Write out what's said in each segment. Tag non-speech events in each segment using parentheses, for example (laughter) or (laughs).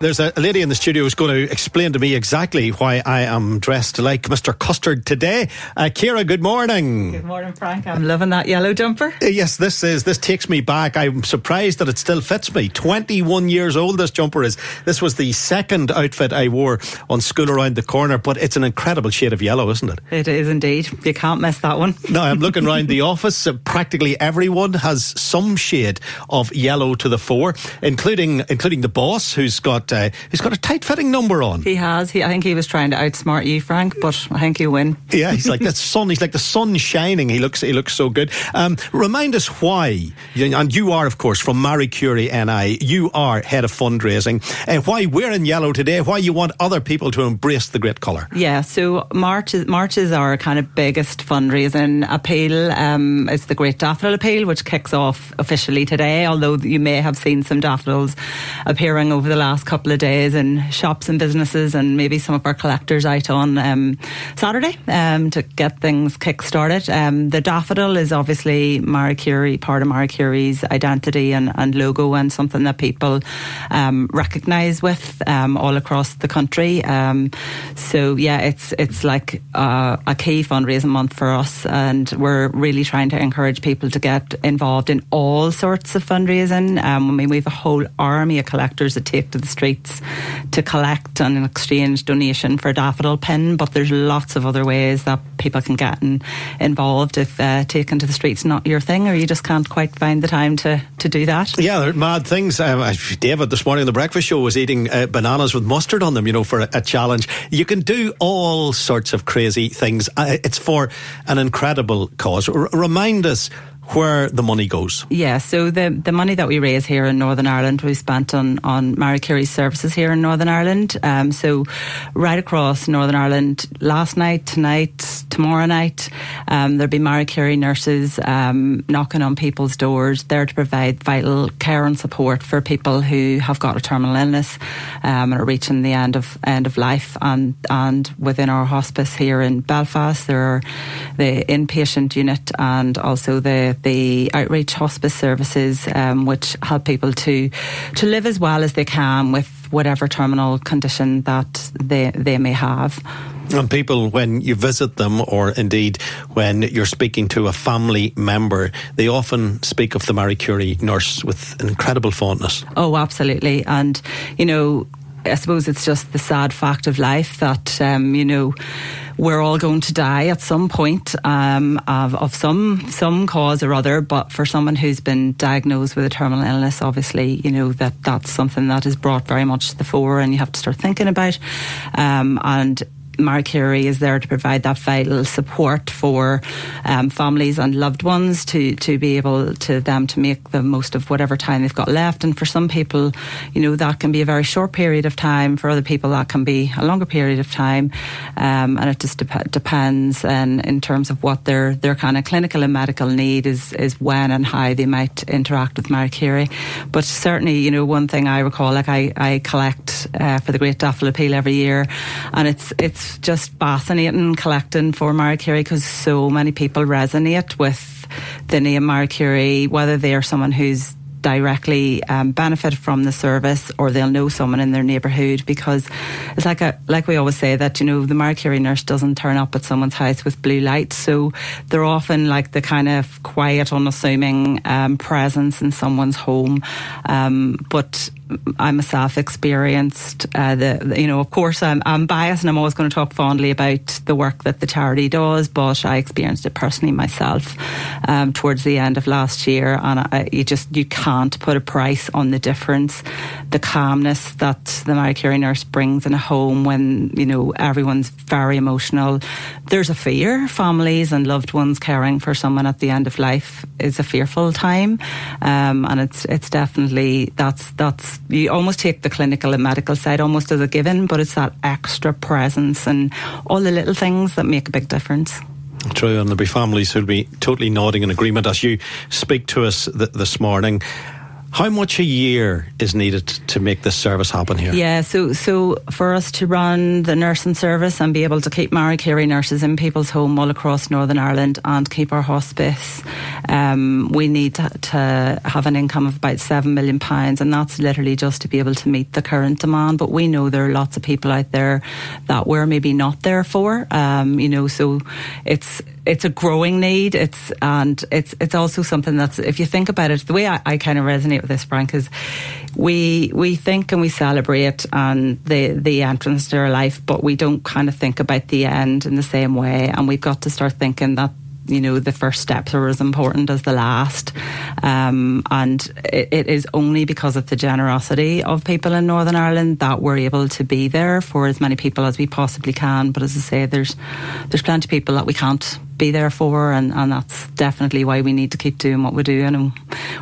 There's a, lady in the studio who's going to explain to me exactly why I am dressed like Mr. Custard today. Uh, Ciara, good morning. Good morning, Frank. I'm loving that yellow jumper. Uh, yes, this is this takes me back. I'm surprised that it still fits me. 21 years old this jumper is. This was the second outfit I wore on school around the corner, but it's an incredible shade of yellow, isn't it? It is indeed. You can't miss that one. now I'm looking (laughs) around the office. Uh, practically everyone has some shade of yellow to the fore, including including the boss, who's got uh, he's got a tight fitting number on. He has. He, I think he was trying to outsmart you, Frank, but I think you win. Yeah, he's like the (laughs) sun. He's like the sun shining. He looks. He looks so good. Um, remind us why, and you are, of course, from Marie Curie NI. You are head of fundraising. Uh, why we're in yellow today? Why you want other people to embrace the great colour? Yeah. So March is March is our kind of biggest fundraising appeal. Um, it's the Great Daffodil Appeal, which kicks off officially today. Although you may have seen some daffodils appearing over the last couple of days in shops and businesses, and maybe some of our collectors out on um, Saturday um, to get things kick started. Um, the daffodil is obviously Marie Curie, part of Marie Curie's identity and, and logo, and something that people um, recognise with um, all across the country. Um, so yeah, it's it's like uh, a key fundraising month for us, and we're really trying to encourage people to get involved in all sorts of fundraising. I mean, we have a whole army of collectors that take to the streets to collect and exchange donation for a daffodil pin, but there's lots of other ways that people can get in, involved if uh, taken to the streets not your thing, or you just can't quite find the time to, to do that. Yeah, mad things. Um, David this morning on the breakfast show was eating uh, bananas with mustard on them, you know, for a, a, challenge. You can do all sorts of crazy things. Uh, it's for an incredible cause. R- remind us where the money goes. Yeah, so the the money that we raise here in Northern Ireland we spent on on Marie Curie's services here in Northern Ireland. Um, so right across Northern Ireland, last night, tonight, tomorrow night, um, there'll be Marie Curie nurses um, knocking on people's doors there to provide vital care and support for people who have got a terminal illness um, and are reaching the end of end of life. And and within our hospice here in Belfast, there are the inpatient unit and also the the outreach hospice services, um, which help people to to live as well as they can with whatever terminal condition that they they may have. And people, when you visit them, or indeed when you're speaking to a family member, they often speak of the Marie Curie nurse with incredible fondness. Oh, absolutely. And, you know, I suppose it's just the sad fact of life that, um, you know, we're all going to die at some point um, of, of some some cause or other. But for someone who's been diagnosed with a terminal illness, obviously, you know that that's something that is brought very much to the fore, and you have to start thinking about. Um, and Marie Curie is there to provide that vital support for um, families and loved ones to to be able to them to make the most of whatever time they've got left. And for some people, you know, that can be a very short period of time. For other people, that can be a longer period of time. Um, and it just dep- depends and in terms of what their their kind of clinical and medical need is is when and how they might interact with Marie Curie. But certainly, you know, one thing I recall, like I I collect uh, for the Great Daffodil Appeal every year, and it's it's just fascinating collecting for Marie Curie because so many people resonate with the name Marie Curie, whether they are someone who's directly um, benefit from the service or they'll know someone in their neighbourhood because it's like a like we always say that you know the Marie Curie nurse doesn't turn up at someone's house with blue lights. So they're often like the kind of quiet unassuming um, presence in someone's home. Um, but I myself experienced uh, the, you know, of course I'm, I'm, biased and I'm always going to talk fondly about the work that the charity does, but I experienced it personally myself um, towards the end of last year, and I, you just you can't put a price on the difference, the calmness that the Marie Curie nurse brings in a home when you know everyone's very emotional. There's a fear, families and loved ones caring for someone at the end of life is a fearful time, um, and it's it's definitely that's that's you almost take the clinical and medical side almost as a given, but it's that extra presence and all the little things that make a big difference. True, and there'll be families who'll be totally nodding in agreement as you speak to us th- this morning. How much a year is needed to make this service happen here? Yeah, so so for us to run the nursing service and be able to keep Marie Curie nurses in people's home all across Northern Ireland and keep our hospice, um, we need to, to, have an income of about seven million pounds, and that's literally just to be able to meet the current demand. But we know there are lots of people out there that we're maybe not there for. Um, you know, so it's it's a growing need. It's and it's it's also something that's if you think about it, the way I, I kind of resonate with this, Frank, is we we think and we celebrate and the the entrance to our life, but we don't kind of think about the end in the same way. And we've got to start thinking that you know the first steps are as important as the last. Um, and it, it is only because of the generosity of people in Northern Ireland that we're able to be there for as many people as we possibly can. But as I say there's there's plenty of people that we can't be there for and, and that's definitely why we need to keep doing what we're doing. And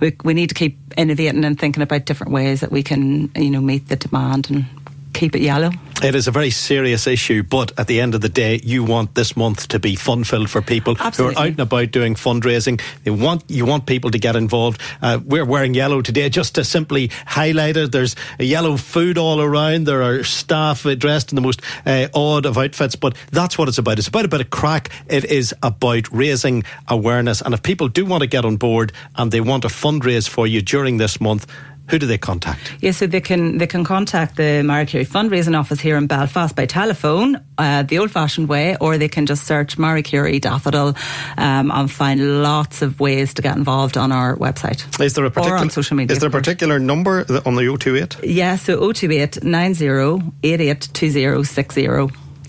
we, we need to keep innovating and thinking about different ways that we can you know meet the demand and keep it yellow. It is a very serious issue, but at the end of the day, you want this month to be fun filled for people Absolutely. who are out and about doing fundraising. They want you want people to get involved. Uh, we're wearing yellow today just to simply highlight it. There's a yellow food all around. There are staff dressed in the most uh, odd of outfits, but that's what it's about. It's about a bit of crack. It is about raising awareness, and if people do want to get on board and they want to fundraise for you during this month who do they contact? Yes, so they can they can contact the Marie Curie fundraising office here in Belfast by telephone, uh, the old-fashioned way, or they can just search Marie Curie Daffodil um, and find lots of ways to get involved on our website. Is there a particular on social media? Is there a particular number on the 028? Yeah, so 028 90 8820 60.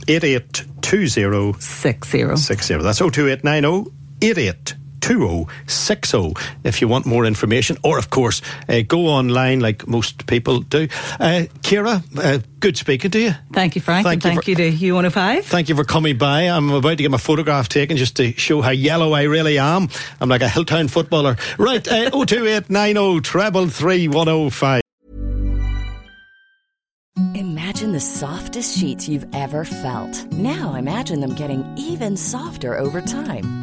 8820 60. 60. That's 02890 88 2060 if you want more information, or of course, uh, go online like most people do. Uh, Ciara, uh, good speaking to you. Thank you, Frank. Thank, you, thank for, you to U105. Thank you for coming by. I'm about to get my photograph taken just to show how yellow I really am. I'm like a Hilltown footballer. Right, uh, (laughs) 02890 treble 3105. Imagine the softest sheets you've ever felt. Now imagine them getting even softer over time.